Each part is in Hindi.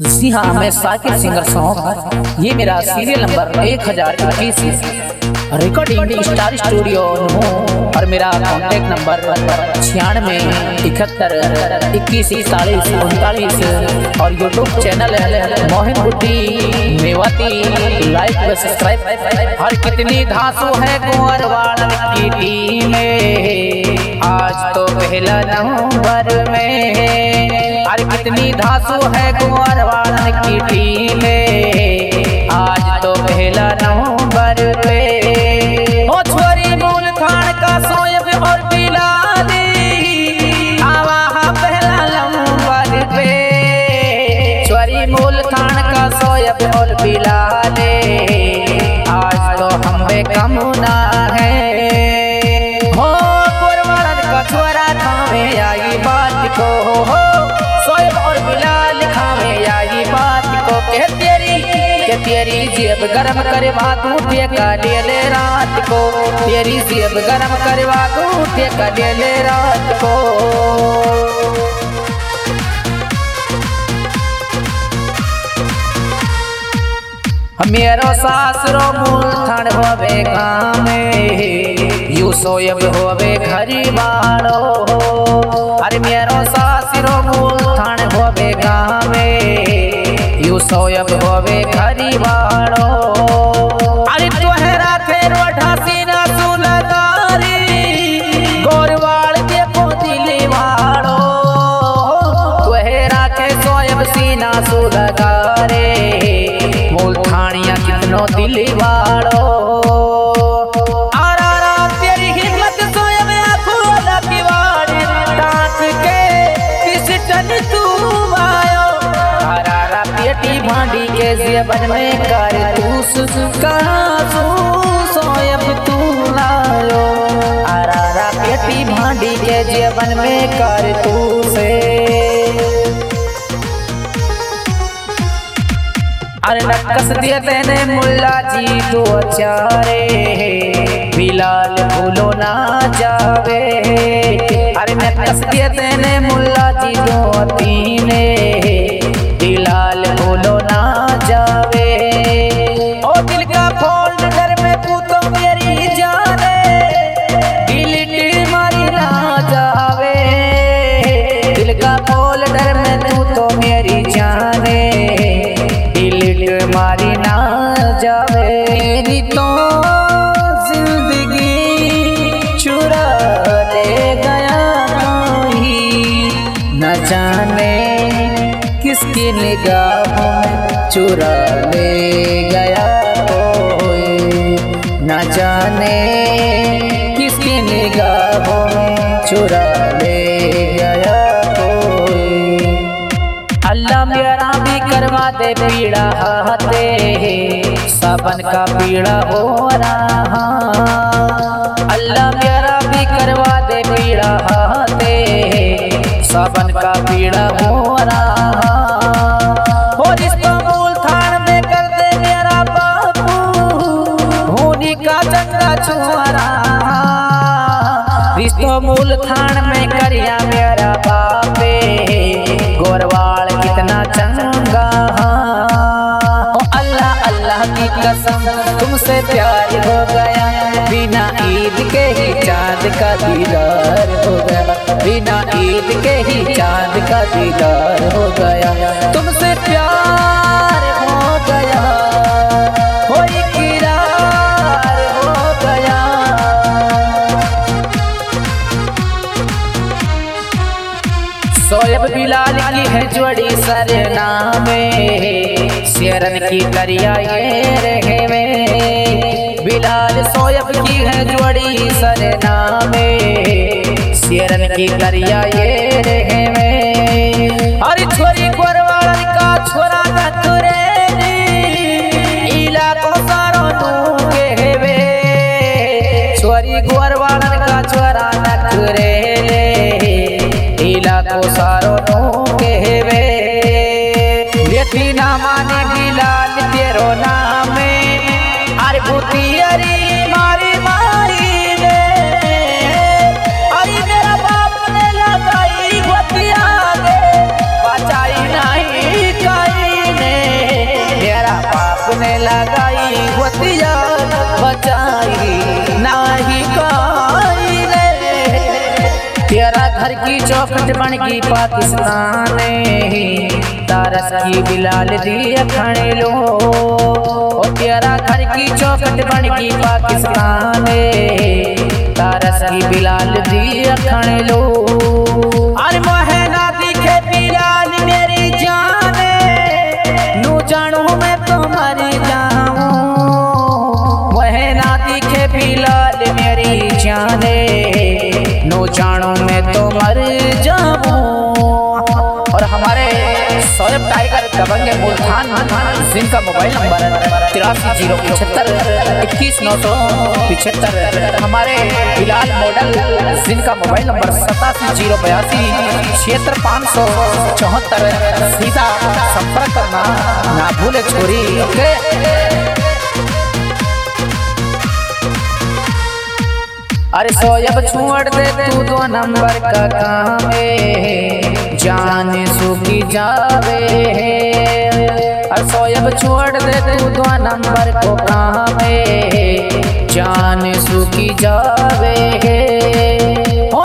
जी हाँ मैं साकिब सिंगर सॉन्ग ये मेरा सीरियल नंबर एक हज़ार इक्कीस रिकॉर्डिंग स्टार स्टूडियो और मेरा कॉन्टैक्ट नंबर छियानवे, इकहत्तर, इक्कीस इकतालीस उनतालीस और यूट्यूब चैनल है मोहिन बुद्धि, मेवाती। लाइक व सब्सक्राइब हर कितनी धांसू है कुंवर की टीम। आज तो पहला नवंबर में हर कितनी धासु है कुंवर वालन की टीम आज तो पहला नवंबर पे। ओ छोरी मूल थान का सोयब और बिलाली आवा पहला नवंबर पे। छोरी मूल थान का सोयब और बिलाले तेरी जेब गरम करवा तू टेका डेले रात को। तेरी जेब गरम करवा तू टेका डेले रात को। मेरो सासरो मूल थण होवे गामे, यू सोयब होवे घरी बाड़ो अरे मेरो सासरो मूल थण होवे यू सोयब होवे घरी बाड़ो अरे जेबन में कर तू सुसुका सू सोयब तू लायो आरा रा पेटी भांडी के जेबन में कर तू से। अरे नक्कस दिए तेने मुल्ला जी दो चारे। बिलाल भूलो ना जावे। अरे नक्कस दिए तेने मुल्ला जी दो तीने चुरा ले गया कोई। न जाने किसकी निगाहों में चुरा ले गया कोई। अल्लाह मेरा भी करवा दे पीड़ा हाथे। सबन का पीड़ा हो रहा अल्लाह मेरा भी करवा दे पीड़ा हाथे। सबन का पीड़ा हो रहा थान में करिया मेरा बापे। गोरवाल कितना चंगा। ओ अल्लाह अल्लाह की कसम, तुमसे प्यार हो गया। बिना ईद के ही चाँद का दीदार हो गया। बिना ईद के ही चाँद का दीदार हो गया। तुमसे प्यार सरनामे शेरन की दरिया ये रहे में बिलाल सोयब की है जोड़ी सरनामे शेरन की दरिया ये रहे में अरे छोरी गोरवाड़न का छोरा नखरे इलाको छोरी गोरवाड़न का छोरा नखरे इलाको सारो की चौखट बन गई पाकिस्तान तारस की बिलाल दी अखणे लो। ओ तेरा घर की चौखट बन गई पाकिस्तान तारस की बिलाल दी अखणे लो। अरे मोहना जाने नू जानू तो मर और हमारे सौरभ टाइगर दबंग मुल्तान जिनका मोबाइल नंबर तिरासी ज़ीरो पचहत्तर इक्कीस नौ सौ पिछहत्तर, हमारे बिलाल मॉडल, जिनका मोबाइल नंबर सतासी ज़ीरो बयासी छिहत्तर पाँच सौ चौहत्तर, सीधा संपर्क करना ना भूले छोरी अरे सोयब छोड़ दे तू दो नंबर का काम जान सुखी जावे अरे सोयब छोड़ दे तू दो नंबर को काम जान सुखी जावे हो।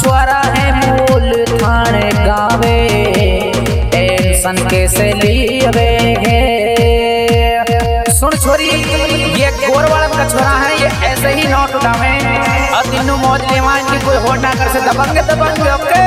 छोरा है। मूल थान गावे टेंशन से लिए सुन छोरी, ये गोरवाड़न का छोरा है, ये ऐसे ही नोट उठावे और तीनों मौज लेवा इनकी कोई होटा कर से दबंगे दबंगे, ओके।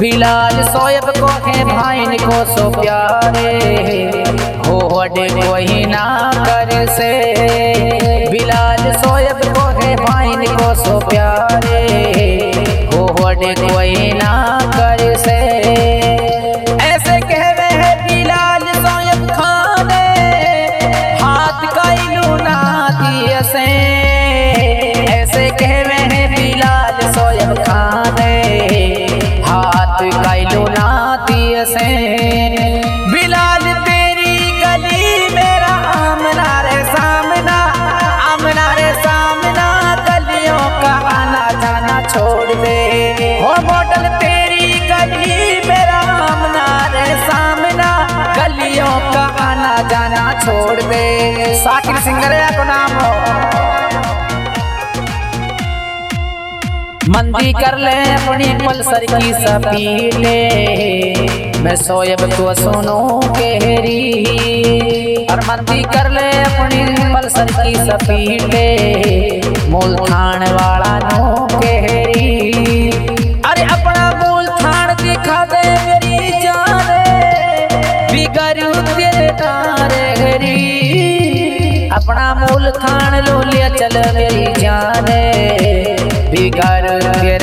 बिलाल सोएब को है भाइन को सो प्यारे। हो हडे कोई ना कर से। बिलाल सोयब को है भाइन को सो प्यारे। हो हडे कोई ना कर से। बिलाल तेरी गली मेरा आमना रे सामना, आमना रे सामना, गलियों का आना जाना छोड़ दे। हो मॉडल तेरी गली मेरा आमना रे सामना, गलियों का आना जाना छोड़ दे। साकिर सिंगर को नाम हो। मंदी कर ले अपनी पल्सर की सपीले मैं सोयब तो सुनो केरी और मंदी कर ले अपनी पल्सर की सपीले मूल थान वाला नो केरी अरे अपना मूल थान दिखा दे मेरी जाने। बिगड़ू तेरे तारे घरी। अपना मूल थान लो लिया चल मेरी जाने। We got a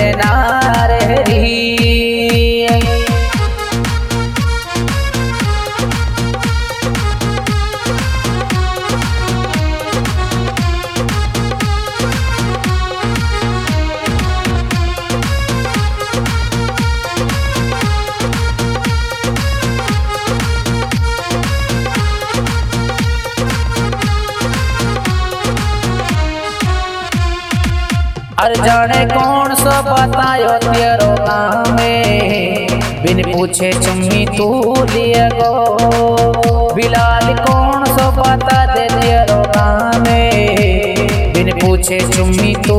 अर जाने कौन सा बतायो तेरो नामे बिन पूछे चुम्मी तू लिया गो। बिलाल कौन सा बता दे तेरो नामे बिन पूछे चुम्मी तू